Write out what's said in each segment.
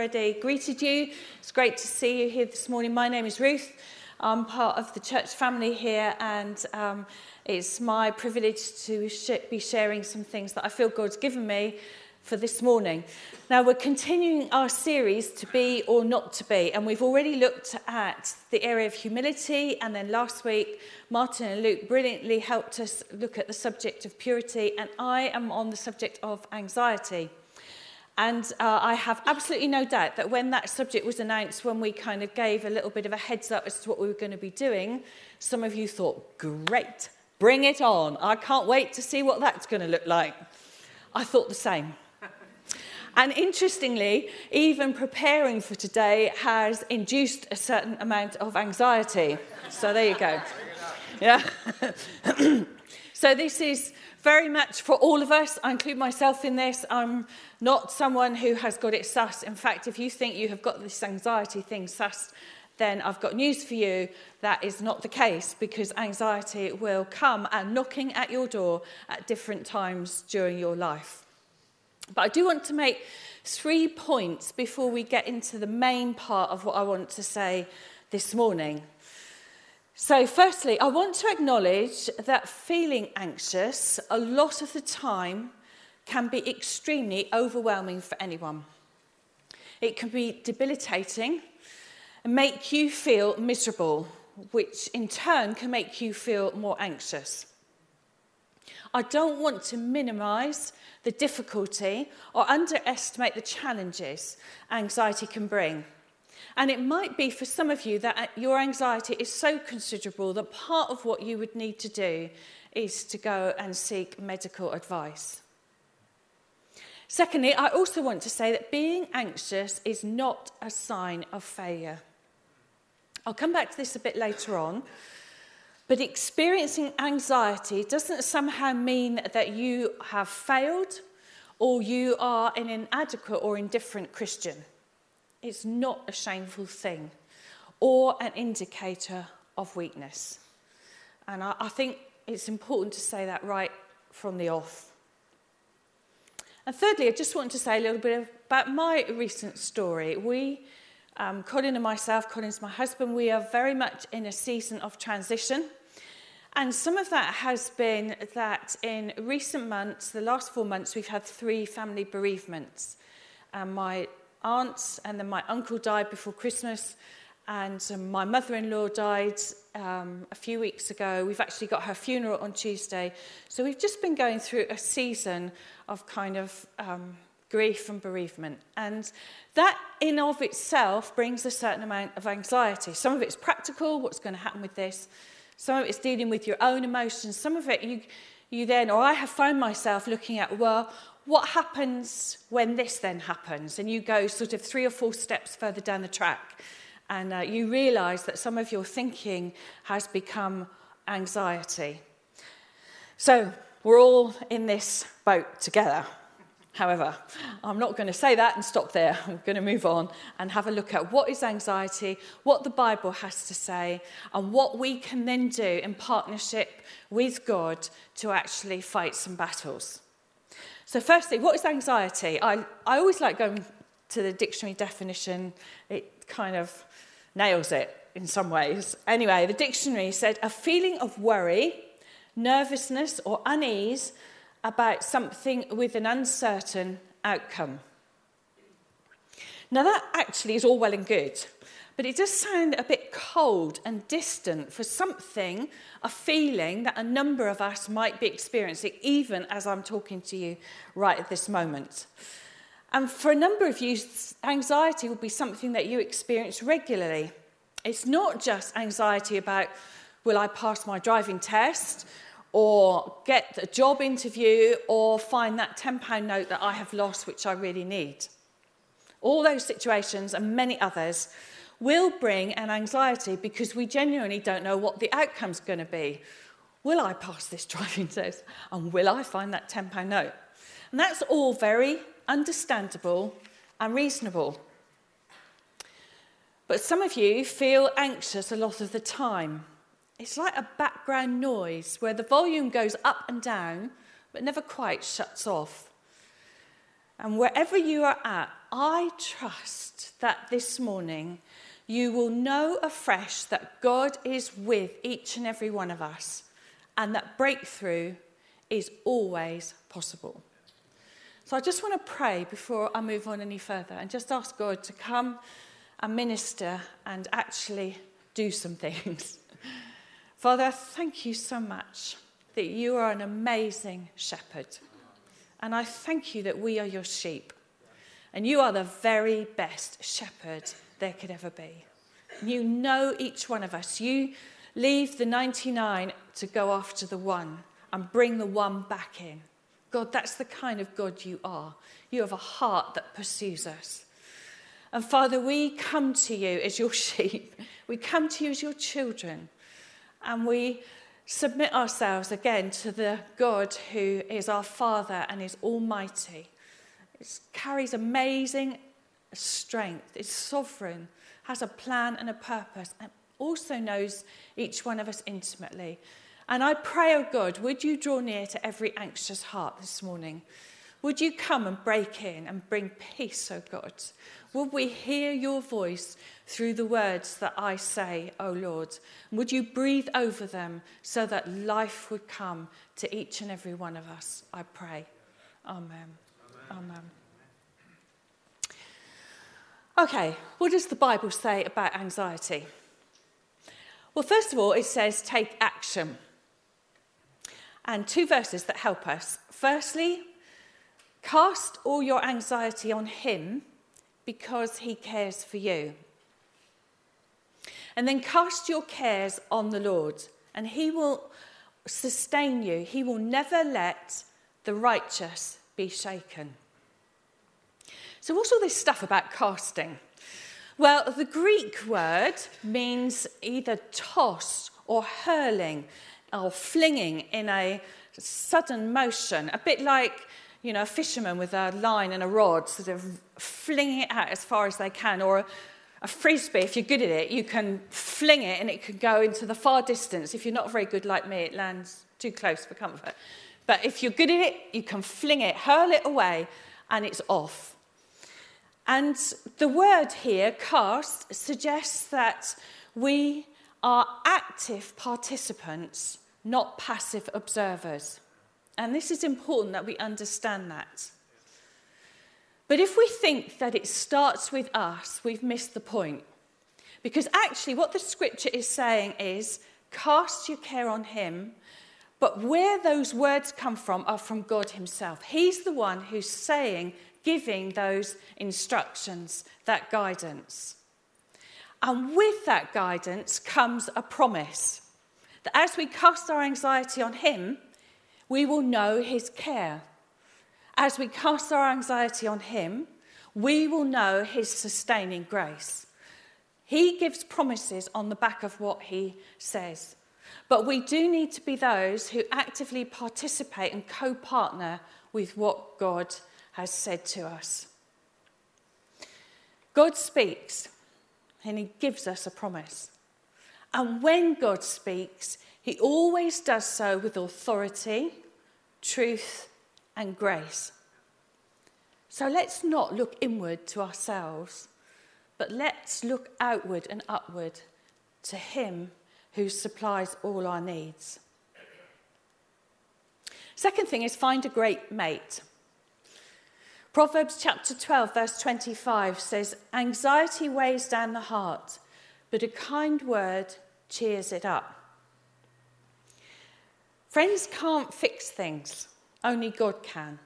already greeted you. It's great to see you here this morning. My name is Ruth. I'm part of the church family here, and um, it's my privilege to sh- be sharing some things that I feel God's given me for this morning. Now, we're continuing our series, To Be or Not to Be, and we've already looked at the area of humility, and then last week, Martin and Luke brilliantly helped us look at the subject of purity, and I am on the subject of anxiety. And uh, I have absolutely no doubt that when that subject was announced, when we kind of gave a little bit of a heads up as to what we were going to be doing, some of you thought, great, bring it on. I can't wait to see what that's going to look like. I thought the same. And interestingly, even preparing for today has induced a certain amount of anxiety. So there you go. Yeah. so this is very much for all of us. I include myself in this. I'm not someone who has got it sussed. In fact, if you think you have got this anxiety thing sussed, then I've got news for you. That is not the case because anxiety will come and knocking at your door at different times during your life. But I do want to make three points before we get into the main part of what I want to say this morning. So, firstly, I want to acknowledge that feeling anxious a lot of the time can be extremely overwhelming for anyone. It can be debilitating and make you feel miserable, which in turn can make you feel more anxious. I don't want to minimize the difficulty or underestimate the challenges anxiety can bring. And it might be for some of you that uh, your anxiety is so considerable that part of what you would need to do is to go and seek medical advice. Secondly, I also want to say that being anxious is not a sign of failure. I'll come back to this a bit later on. But experiencing anxiety doesn't somehow mean that you have failed or you are an inadequate or indifferent Christian. It's not a shameful thing or an indicator of weakness. And I, I think it's important to say that right from the off. And thirdly, I just want to say a little bit about my recent story. We, um, Colin and myself, Colin's my husband, we are very much in a season of transition. And some of that has been that in recent months, the last four months, we've had three family bereavements. Um, my aunt and then my uncle died before Christmas, and um, my mother in law died um, a few weeks ago. We've actually got her funeral on Tuesday. So we've just been going through a season of kind of um, grief and bereavement. And that, in of itself, brings a certain amount of anxiety. Some of it's practical, what's going to happen with this. Some of it's dealing with your own emotions. Some of it you, you then, or I have found myself looking at, well, what happens when this then happens? And you go sort of three or four steps further down the track. And uh, you realize that some of your thinking has become anxiety. So we're all in this boat together. However, I'm not going to say that and stop there. I'm going to move on and have a look at what is anxiety, what the Bible has to say, and what we can then do in partnership with God to actually fight some battles. So, firstly, what is anxiety? I, I always like going to the dictionary definition, it kind of nails it in some ways. Anyway, the dictionary said a feeling of worry, nervousness, or unease about something with an uncertain outcome. Now, that actually is all well and good, but it does sound a bit cold and distant for something, a feeling that a number of us might be experiencing, even as I'm talking to you right at this moment. And for a number of you, anxiety will be something that you experience regularly. It's not just anxiety about, will I pass my driving test? Or get a job interview, or find that £10 note that I have lost, which I really need. All those situations and many others will bring an anxiety because we genuinely don't know what the outcome's going to be. Will I pass this driving test? And will I find that £10 note? And that's all very understandable and reasonable. But some of you feel anxious a lot of the time. It's like a background noise where the volume goes up and down, but never quite shuts off. And wherever you are at, I trust that this morning you will know afresh that God is with each and every one of us and that breakthrough is always possible. So I just want to pray before I move on any further and just ask God to come and minister and actually do some things. Father, thank you so much that you are an amazing shepherd. And I thank you that we are your sheep. And you are the very best shepherd there could ever be. You know each one of us. You leave the 99 to go after the one and bring the one back in. God, that's the kind of God you are. You have a heart that pursues us. And Father, we come to you as your sheep. We come to you as your children. And we submit ourselves again to the God who is our Father and is almighty. It carries amazing strength, is sovereign, has a plan and a purpose, and also knows each one of us intimately. And I pray, oh God, would you draw near to every anxious heart this morning? Would you come and break in and bring peace, oh God? Would we hear your voice through the words that I say, O oh Lord? would you breathe over them so that life would come to each and every one of us? I pray. Amen. Amen. Amen. Okay, what does the Bible say about anxiety? Well, first of all, it says take action. And two verses that help us. Firstly, cast all your anxiety on Him because He cares for you. And then cast your cares on the Lord, and He will sustain you. He will never let the righteous be shaken. So, what's all this stuff about casting? Well, the Greek word means either toss or hurling or flinging in a sudden motion, a bit like you know, a fisherman with a line and a rod, sort of flinging it out as far as they can, or a, a frisbee, if you're good at it, you can fling it and it can go into the far distance. If you're not very good like me, it lands too close for comfort. But if you're good at it, you can fling it, hurl it away, and it's off. And the word here, cast, suggests that we are active participants, not passive observers. And this is important that we understand that. But if we think that it starts with us, we've missed the point. Because actually, what the scripture is saying is cast your care on him, but where those words come from are from God Himself. He's the one who's saying, giving those instructions, that guidance. And with that guidance comes a promise that as we cast our anxiety on Him, we will know His care. As we cast our anxiety on Him, we will know His sustaining grace. He gives promises on the back of what He says. But we do need to be those who actively participate and co partner with what God has said to us. God speaks and he gives us a promise. And when God speaks, he always does so with authority, truth, and grace. So let's not look inward to ourselves, but let's look outward and upward to him who supplies all our needs. Second thing is find a great mate. Proverbs chapter 12, verse 25 says, Anxiety weighs down the heart, but a kind word cheers it up. Friends can't fix things, only God can.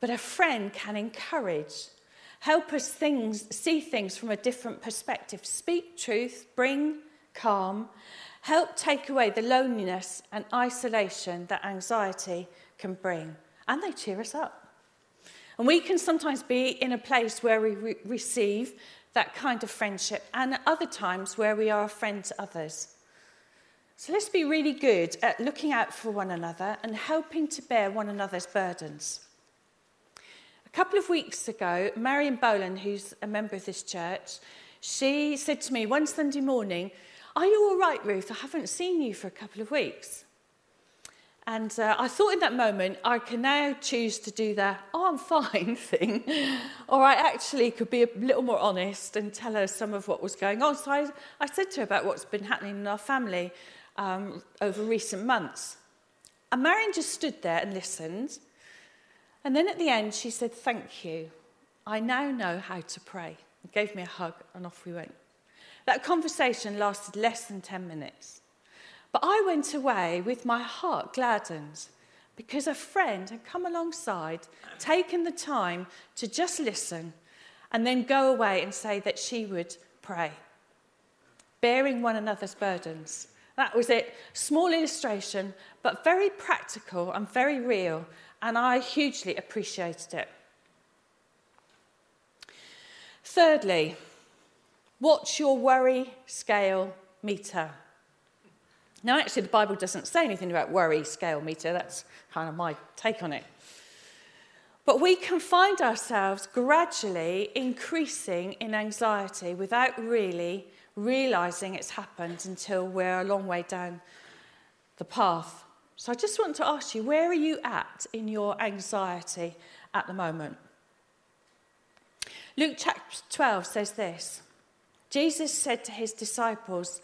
But a friend can encourage, help us things, see things from a different perspective, speak truth, bring calm, help take away the loneliness and isolation that anxiety can bring. And they cheer us up. And we can sometimes be in a place where we re- receive that kind of friendship, and at other times where we are a friend to others. So let's be really good at looking out for one another and helping to bear one another's burdens. A couple of weeks ago, Marion Boland, who's a member of this church, she said to me one Sunday morning, Are you all right, Ruth? I haven't seen you for a couple of weeks. And uh, I thought in that moment, I can now choose to do the, oh, I'm fine thing. or I actually could be a little more honest and tell her some of what was going on. So I, I said to her about what's been happening in our family um, over recent months. And Marion just stood there and listened. And then at the end, she said, Thank you. I now know how to pray. And gave me a hug, and off we went. That conversation lasted less than 10 minutes. But I went away with my heart gladdened because a friend had come alongside, taken the time to just listen, and then go away and say that she would pray, bearing one another's burdens. That was it. Small illustration, but very practical and very real, and I hugely appreciated it. Thirdly, what's your worry scale meter? Now, actually, the Bible doesn't say anything about worry scale meter. That's kind of my take on it. But we can find ourselves gradually increasing in anxiety without really realizing it's happened until we're a long way down the path. So I just want to ask you, where are you at in your anxiety at the moment? Luke chapter 12 says this Jesus said to his disciples,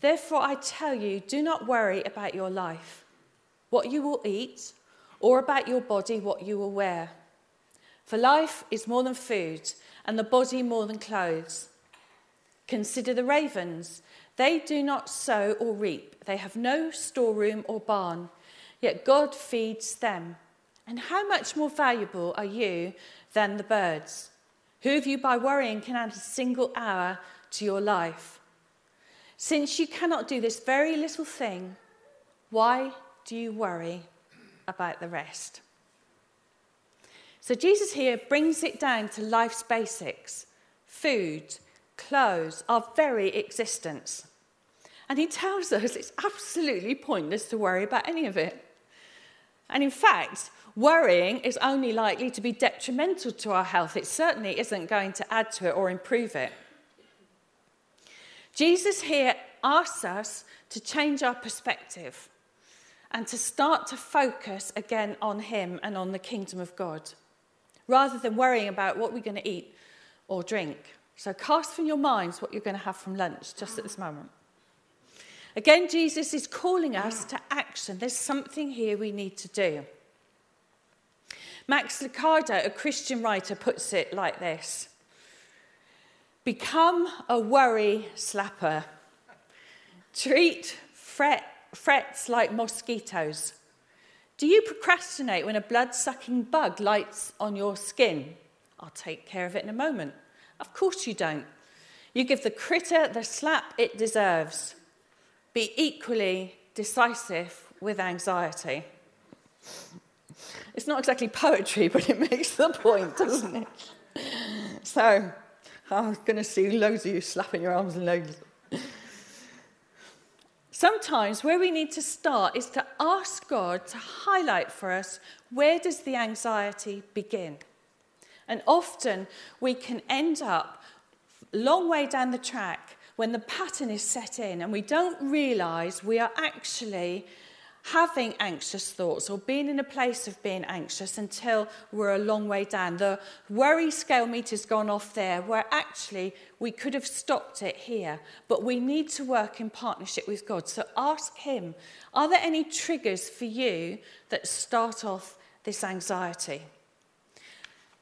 Therefore I tell you, do not worry about your life, what you will eat, or about your body, what you will wear. For life is more than food, and the body more than clothes. Consider the ravens. They do not sow or reap, they have no storeroom or barn, yet God feeds them. And how much more valuable are you than the birds? Who of you, by worrying, can add a single hour to your life? Since you cannot do this very little thing, why do you worry about the rest? So, Jesus here brings it down to life's basics food, clothes, our very existence. And he tells us it's absolutely pointless to worry about any of it. And in fact, worrying is only likely to be detrimental to our health. It certainly isn't going to add to it or improve it. Jesus here asks us to change our perspective and to start to focus again on Him and on the kingdom of God, rather than worrying about what we're going to eat or drink. So cast from your minds what you're going to have from lunch just at this moment. Again, Jesus is calling us to action. There's something here we need to do. Max Lucado, a Christian writer, puts it like this Become a worry slapper. Treat fret, frets like mosquitoes. Do you procrastinate when a blood sucking bug lights on your skin? I'll take care of it in a moment. Of course you don't. You give the critter the slap it deserves. Be equally decisive with anxiety. It's not exactly poetry, but it makes the point, doesn't it? So, Oh, I'm going to see loads of you slapping your arms and legs. Sometimes where we need to start is to ask God to highlight for us where does the anxiety begin? And often we can end up long way down the track when the pattern is set in and we don't realize we are actually having anxious thoughts or being in a place of being anxious until we're a long way down. The worry scale meter's gone off there, where actually we could have stopped it here, but we need to work in partnership with God. So ask Him are there any triggers for you that start off this anxiety?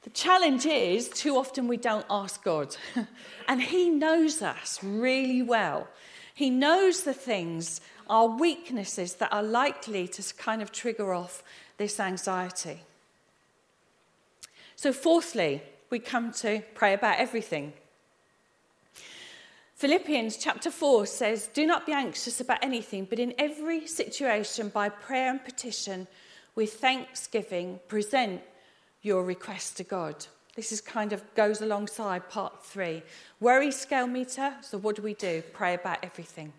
The challenge is too often we don't ask God, and He knows us really well. He knows the things our weaknesses that are likely to kind of trigger off this anxiety. So, fourthly, we come to pray about everything. Philippians chapter 4 says, Do not be anxious about anything, but in every situation, by prayer and petition, with thanksgiving, present your request to God. This is kind of goes alongside part three. Worry scale meter. So, what do we do? Pray about everything.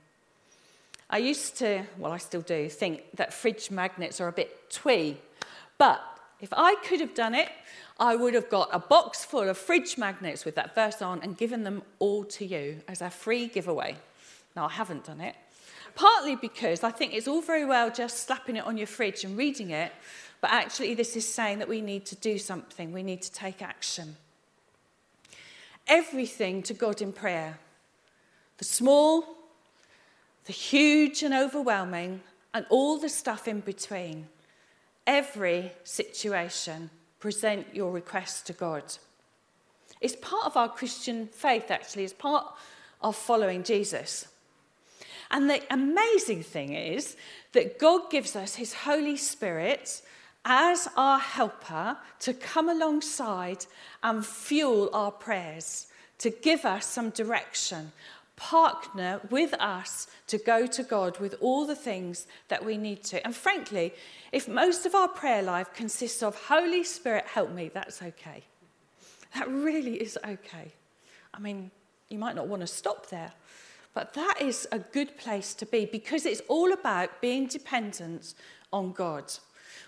I used to, well, I still do, think that fridge magnets are a bit twee. But if I could have done it, I would have got a box full of fridge magnets with that verse on and given them all to you as a free giveaway. Now, I haven't done it, Partly because I think it's all very well just slapping it on your fridge and reading it, but actually, this is saying that we need to do something, we need to take action. Everything to God in prayer the small, the huge and overwhelming, and all the stuff in between. Every situation, present your request to God. It's part of our Christian faith, actually, it's part of following Jesus. And the amazing thing is that God gives us His Holy Spirit as our helper to come alongside and fuel our prayers, to give us some direction, partner with us to go to God with all the things that we need to. And frankly, if most of our prayer life consists of Holy Spirit, help me, that's okay. That really is okay. I mean, you might not want to stop there, but that is a good place to be because it's all about being dependent on God.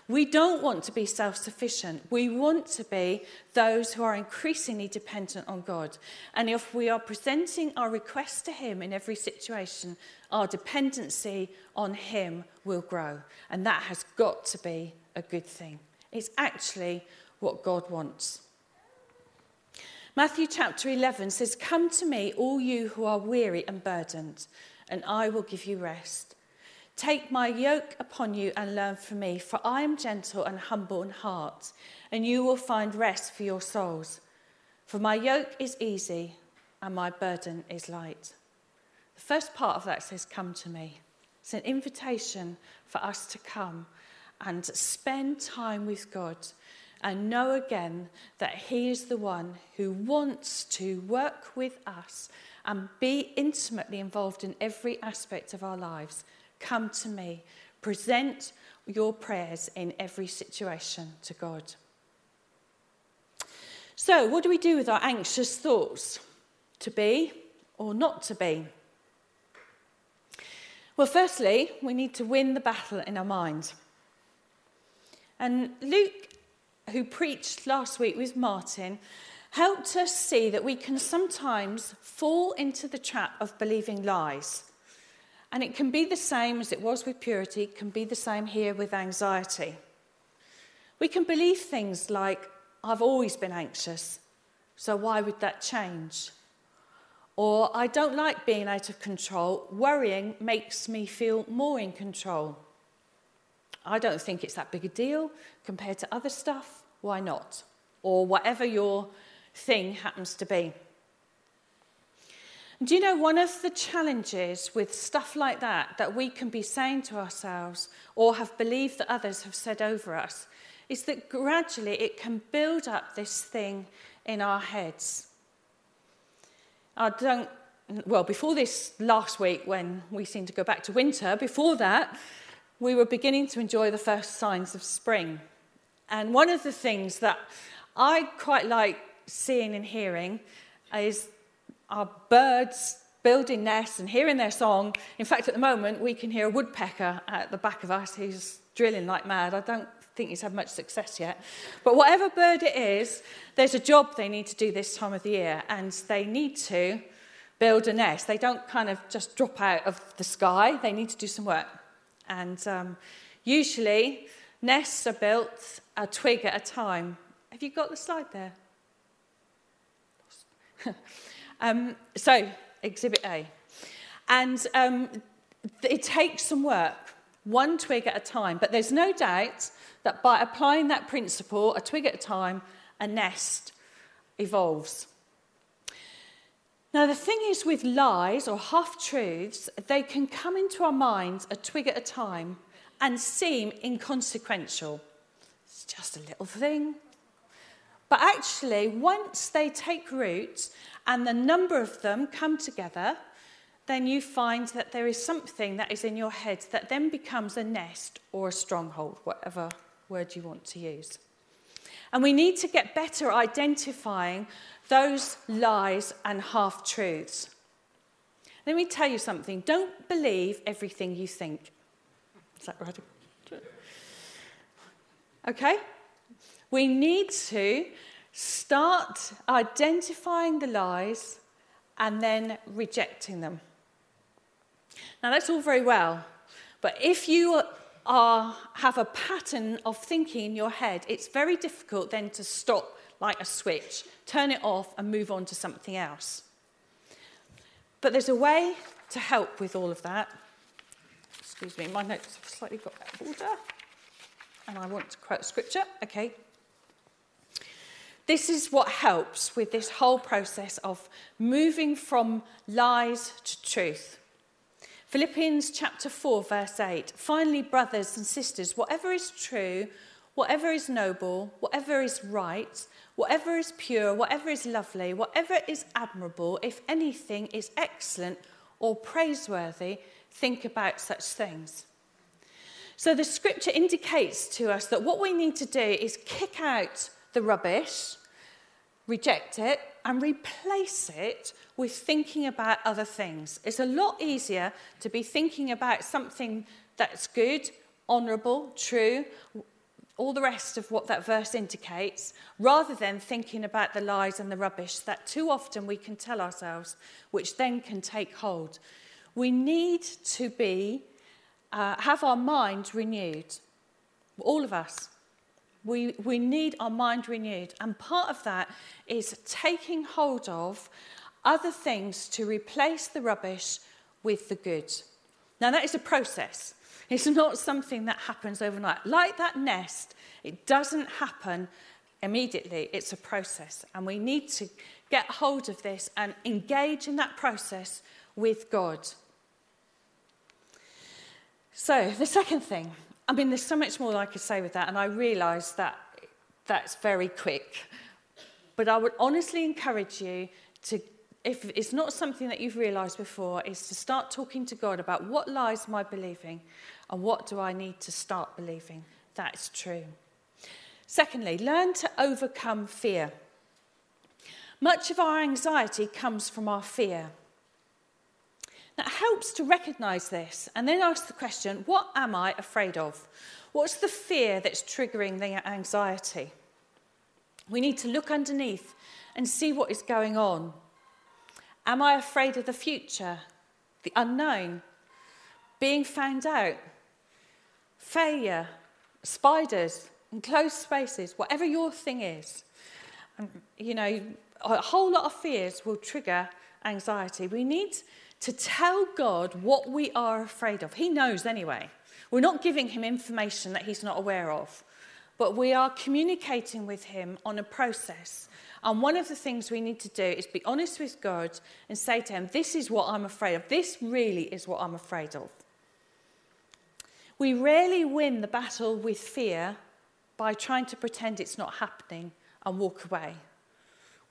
We don't want to be self sufficient. We want to be those who are increasingly dependent on God. And if we are presenting our requests to Him in every situation, our dependency on Him will grow. And that has got to be a good thing. It's actually what God wants. Matthew chapter 11 says, Come to me, all you who are weary and burdened, and I will give you rest. Take my yoke upon you and learn from me, for I am gentle and humble in heart, and you will find rest for your souls. For my yoke is easy and my burden is light. The first part of that says, Come to me. It's an invitation for us to come and spend time with God and know again that He is the one who wants to work with us and be intimately involved in every aspect of our lives. Come to me. Present your prayers in every situation to God. So, what do we do with our anxious thoughts? To be or not to be? Well, firstly, we need to win the battle in our mind. And Luke who preached last week with Martin, helped us see that we can sometimes fall into the trap of believing lies. And it can be the same as it was with purity, can be the same here with anxiety. We can believe things like, I've always been anxious, so why would that change? Or, I don't like being out of control, worrying makes me feel more in control. I don't think it's that big a deal compared to other stuff. Why not? Or whatever your thing happens to be. Do you know one of the challenges with stuff like that that we can be saying to ourselves or have believed that others have said over us is that gradually it can build up this thing in our heads. I don't, well, before this last week when we seemed to go back to winter, before that, we were beginning to enjoy the first signs of spring. And one of the things that I quite like seeing and hearing is our birds building nests and hearing their song. In fact, at the moment, we can hear a woodpecker at the back of us who's drilling like mad. I don't think he's had much success yet. But whatever bird it is, there's a job they need to do this time of the year, and they need to build a nest. They don't kind of just drop out of the sky, they need to do some work. And um, usually, nests are built a twig at a time. Have you got the slide there? Um, so, Exhibit A. And um, it takes some work, one twig at a time, but there's no doubt that by applying that principle, a twig at a time, a nest evolves. Now, the thing is with lies or half truths, they can come into our minds a twig at a time and seem inconsequential. It's just a little thing. But actually, once they take root and the number of them come together, then you find that there is something that is in your head that then becomes a nest or a stronghold, whatever word you want to use. And we need to get better identifying those lies and half truths. Let me tell you something don't believe everything you think. Is that right? Okay? We need to start identifying the lies and then rejecting them. Now, that's all very well, but if you are, have a pattern of thinking in your head, it's very difficult then to stop like a switch, turn it off, and move on to something else. But there's a way to help with all of that. Excuse me, my notes have slightly got out of order. And I want to quote scripture. Okay. This is what helps with this whole process of moving from lies to truth. Philippians chapter 4, verse 8. Finally, brothers and sisters, whatever is true, whatever is noble, whatever is right, Whatever is pure, whatever is lovely, whatever is admirable, if anything is excellent or praiseworthy, think about such things. So the scripture indicates to us that what we need to do is kick out the rubbish, reject it, and replace it with thinking about other things. It's a lot easier to be thinking about something that's good, honourable, true, all the rest of what that verse indicates, rather than thinking about the lies and the rubbish that too often we can tell ourselves, which then can take hold. We need to be, uh, have our mind renewed. All of us. We, we need our mind renewed. And part of that is taking hold of other things to replace the rubbish with the good. Now, that is a process. It's not something that happens overnight. Like that nest, it doesn't happen immediately, it's a process. And we need to get hold of this and engage in that process with God. So, the second thing, I mean, there's so much more I could say with that, and I realise that that's very quick. But I would honestly encourage you to if it's not something that you've realized before, is to start talking to God about what lies am I believing and what do I need to start believing that's true. Secondly, learn to overcome fear. Much of our anxiety comes from our fear. It helps to recognize this and then ask the question what am I afraid of? What's the fear that's triggering the anxiety? We need to look underneath and see what is going on. Am I afraid of the future, the unknown, being found out, failure, spiders, enclosed spaces, whatever your thing is? You know, a whole lot of fears will trigger anxiety. We need to tell God what we are afraid of. He knows anyway. We're not giving him information that he's not aware of, but we are communicating with him on a process and one of the things we need to do is be honest with God and say to Him, This is what I'm afraid of. This really is what I'm afraid of. We rarely win the battle with fear by trying to pretend it's not happening and walk away.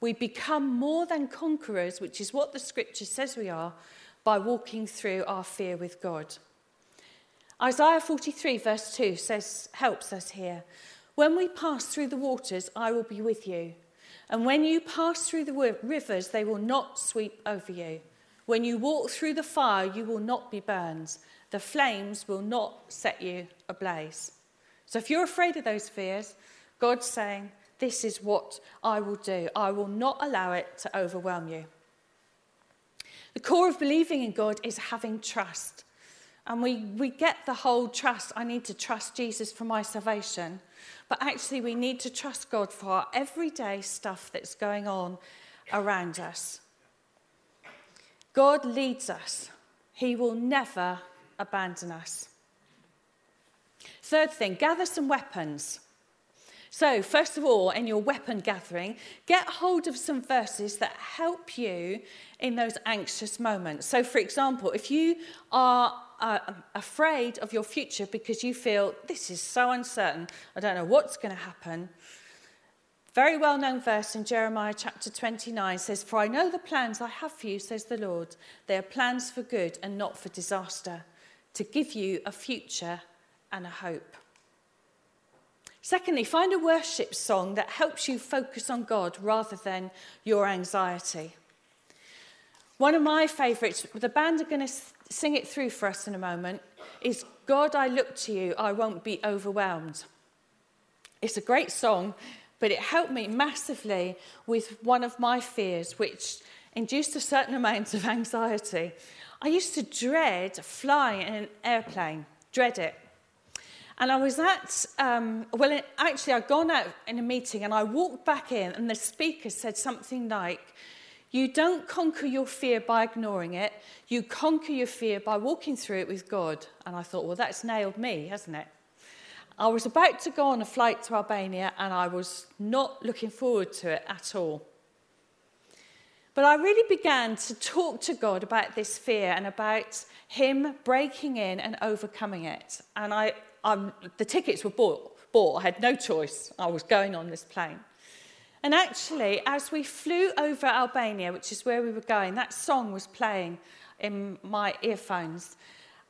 We become more than conquerors, which is what the scripture says we are, by walking through our fear with God. Isaiah 43, verse 2 says, helps us here. When we pass through the waters, I will be with you. And when you pass through the rivers, they will not sweep over you. When you walk through the fire, you will not be burned. The flames will not set you ablaze. So if you're afraid of those fears, God's saying, This is what I will do. I will not allow it to overwhelm you. The core of believing in God is having trust. And we, we get the whole trust. I need to trust Jesus for my salvation. But actually, we need to trust God for our everyday stuff that's going on around us. God leads us, He will never abandon us. Third thing, gather some weapons. So, first of all, in your weapon gathering, get hold of some verses that help you in those anxious moments. So, for example, if you are uh, afraid of your future because you feel this is so uncertain, I don't know what's going to happen. Very well known verse in Jeremiah chapter 29 says, For I know the plans I have for you, says the Lord. They are plans for good and not for disaster, to give you a future and a hope. Secondly, find a worship song that helps you focus on God rather than your anxiety. One of my favourites, the band are going to sing it through for us in a moment, is God, I look to you, I won't be overwhelmed. It's a great song, but it helped me massively with one of my fears, which induced a certain amount of anxiety. I used to dread flying in an airplane, dread it. And I was at, um, well, it, actually, I'd gone out in a meeting and I walked back in, and the speaker said something like, You don't conquer your fear by ignoring it, you conquer your fear by walking through it with God. And I thought, Well, that's nailed me, hasn't it? I was about to go on a flight to Albania and I was not looking forward to it at all. But I really began to talk to God about this fear and about Him breaking in and overcoming it. And I, um, the tickets were bought, bought. I had no choice. I was going on this plane. And actually, as we flew over Albania, which is where we were going, that song was playing in my earphones.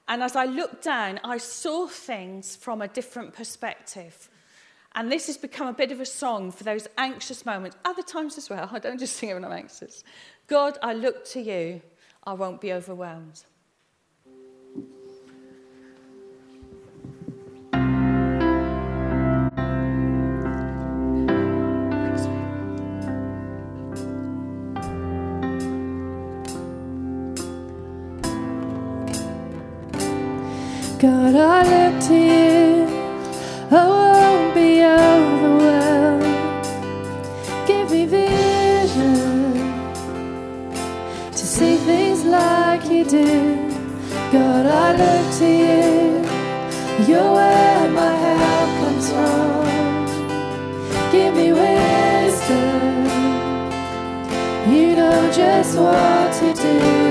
And as I looked down, I saw things from a different perspective. And this has become a bit of a song for those anxious moments, other times as well. I don't just sing it when I'm anxious. God, I look to you, I won't be overwhelmed. God, I look to you. I won't be overwhelmed. Give me vision to see things like you do. God, I look to you. You're where my help comes from. Give me wisdom. You know just what to do.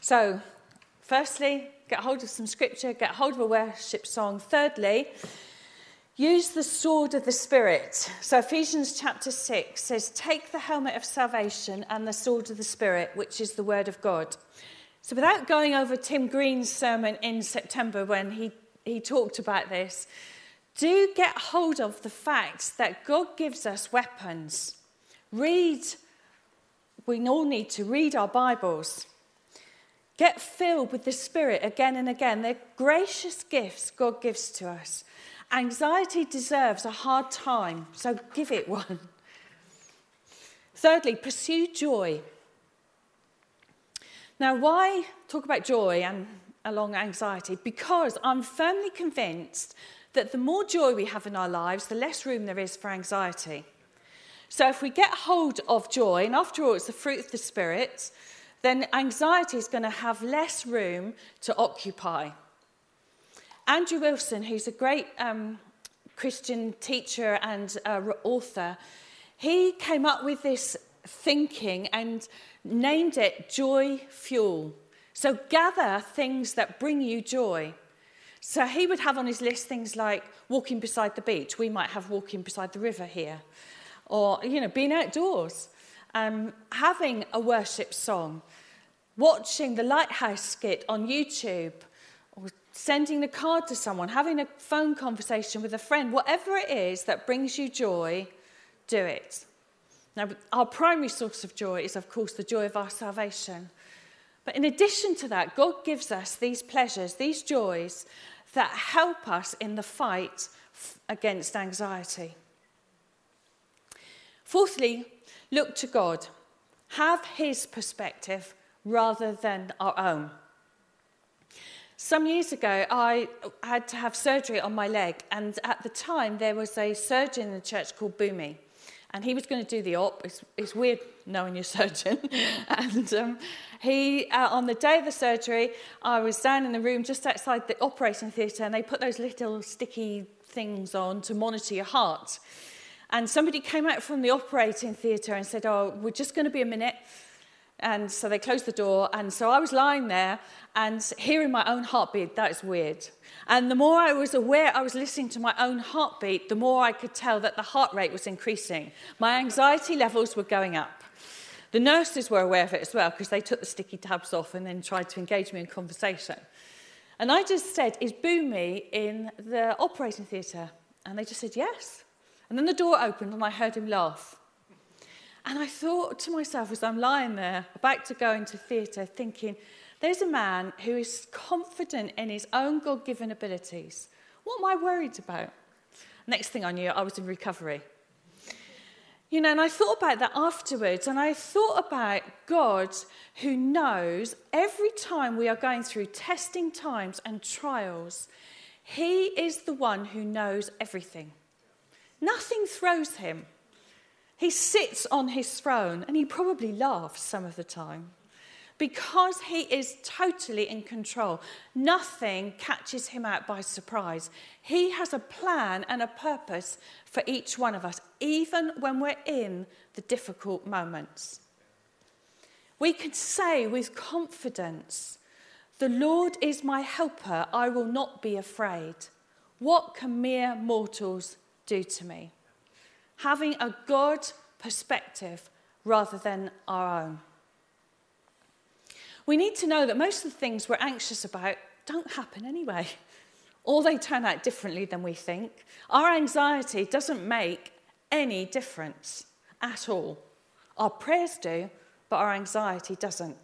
So, firstly, get hold of some scripture, get hold of a worship song. Thirdly, use the sword of the Spirit. So, Ephesians chapter 6 says, Take the helmet of salvation and the sword of the Spirit, which is the word of God. So, without going over Tim Green's sermon in September when he, he talked about this, do get hold of the fact that God gives us weapons. Read, we all need to read our Bibles. Get filled with the Spirit again and again. They're gracious gifts God gives to us. Anxiety deserves a hard time, so give it one. Thirdly, pursue joy. Now, why talk about joy and along anxiety? Because I'm firmly convinced that the more joy we have in our lives, the less room there is for anxiety. So, if we get hold of joy, and after all, it's the fruit of the Spirit, then anxiety is going to have less room to occupy. Andrew Wilson, who's a great um, Christian teacher and uh, author, he came up with this thinking and named it joy fuel. So gather things that bring you joy. So he would have on his list things like walking beside the beach. We might have walking beside the river here. Or, you know, being outdoors. Um, having a worship song watching the Lighthouse skit on YouTube, or sending a card to someone, having a phone conversation with a friend, whatever it is that brings you joy, do it. Now, our primary source of joy is, of course, the joy of our salvation. But in addition to that, God gives us these pleasures, these joys that help us in the fight against anxiety. Fourthly, look to God. Have His perspective rather than our own. Some years ago, I had to have surgery on my leg, and at the time, there was a surgeon in the church called Boomy, and he was going to do the op. It's, it's weird knowing your surgeon. and um, he, uh, on the day of the surgery, I was down in the room just outside the operating theatre, and they put those little sticky things on to monitor your heart. And somebody came out from the operating theatre and said, Oh, we're just going to be a minute. And so they closed the door. And so I was lying there and hearing my own heartbeat. That is weird. And the more I was aware I was listening to my own heartbeat, the more I could tell that the heart rate was increasing. My anxiety levels were going up. The nurses were aware of it as well because they took the sticky tabs off and then tried to engage me in conversation. And I just said, Is Boomy in the operating theatre? And they just said, Yes. And then the door opened and I heard him laugh. And I thought to myself as I'm lying there, about to go into theatre, thinking, there's a man who is confident in his own God given abilities. What am I worried about? Next thing I knew, I was in recovery. You know, and I thought about that afterwards, and I thought about God who knows every time we are going through testing times and trials, He is the one who knows everything. Nothing throws Him. He sits on his throne and he probably laughs some of the time because he is totally in control. Nothing catches him out by surprise. He has a plan and a purpose for each one of us, even when we're in the difficult moments. We can say with confidence, The Lord is my helper, I will not be afraid. What can mere mortals do to me? having a God perspective rather than our own. We need to know that most of the things we're anxious about don't happen anyway, or they turn out differently than we think. Our anxiety doesn't make any difference at all. Our prayers do, but our anxiety doesn't.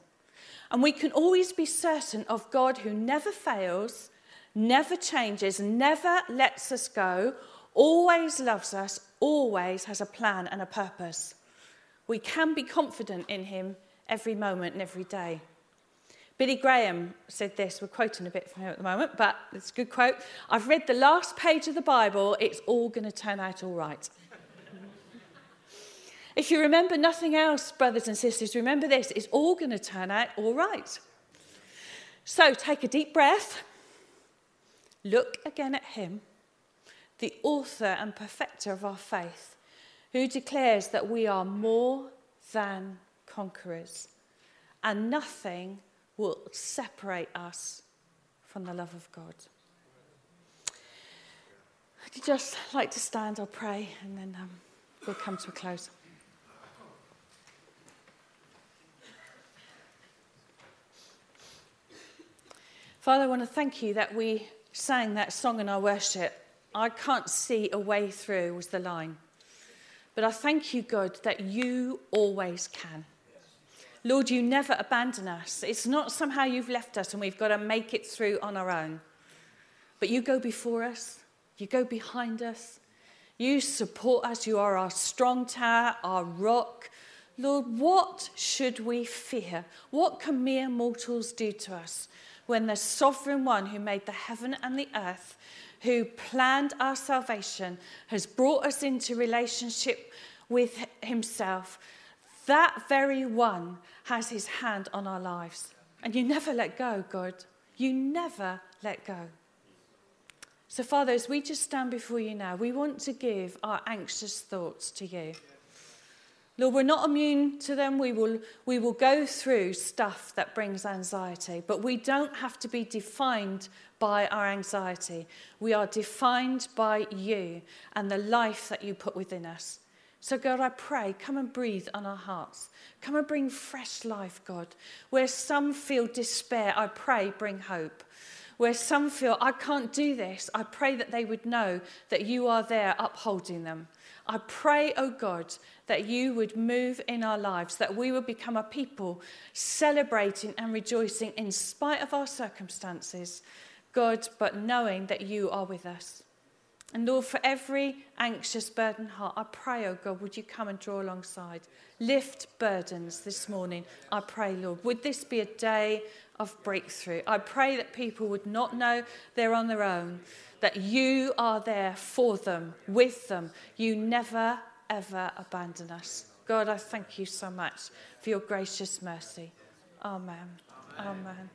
And we can always be certain of God who never fails, never changes, never lets us go, always loves us, always has a plan and a purpose. We can be confident in him every moment and every day. Billy Graham said this, we're quoting a bit from him at the moment, but it's a good quote. I've read the last page of the Bible, it's all going to turn out all right. if you remember nothing else, brothers and sisters, remember this it's all going to turn out all right. So take a deep breath, look again at him, the author and perfecter of our faith, who declares that we are more than conquerors and nothing will separate us from the love of God. I'd just like to stand, I'll pray, and then um, we'll come to a close. Father, I want to thank you that we sang that song in our worship I can't see a way through, was the line. But I thank you, God, that you always can. Lord, you never abandon us. It's not somehow you've left us and we've got to make it through on our own. But you go before us, you go behind us, you support us. You are our strong tower, our rock. Lord, what should we fear? What can mere mortals do to us when the sovereign one who made the heaven and the earth who planned our salvation, has brought us into relationship with Himself, that very one has His hand on our lives. And you never let go, God. You never let go. So, Father, as we just stand before you now, we want to give our anxious thoughts to you. Lord, we're not immune to them. We will, we will go through stuff that brings anxiety, but we don't have to be defined by our anxiety. We are defined by you and the life that you put within us. So, God, I pray, come and breathe on our hearts. Come and bring fresh life, God. Where some feel despair, I pray, bring hope. Where some feel, I can't do this, I pray that they would know that you are there upholding them. I pray, oh God, that you would move in our lives, that we would become a people celebrating and rejoicing in spite of our circumstances, God, but knowing that you are with us. And Lord, for every anxious, burdened heart, I pray, oh God, would you come and draw alongside? Lift burdens this morning. I pray, Lord, would this be a day of breakthrough? I pray that people would not know they're on their own, that you are there for them, with them. You never, ever abandon us. God, I thank you so much for your gracious mercy. Amen. Amen. Amen.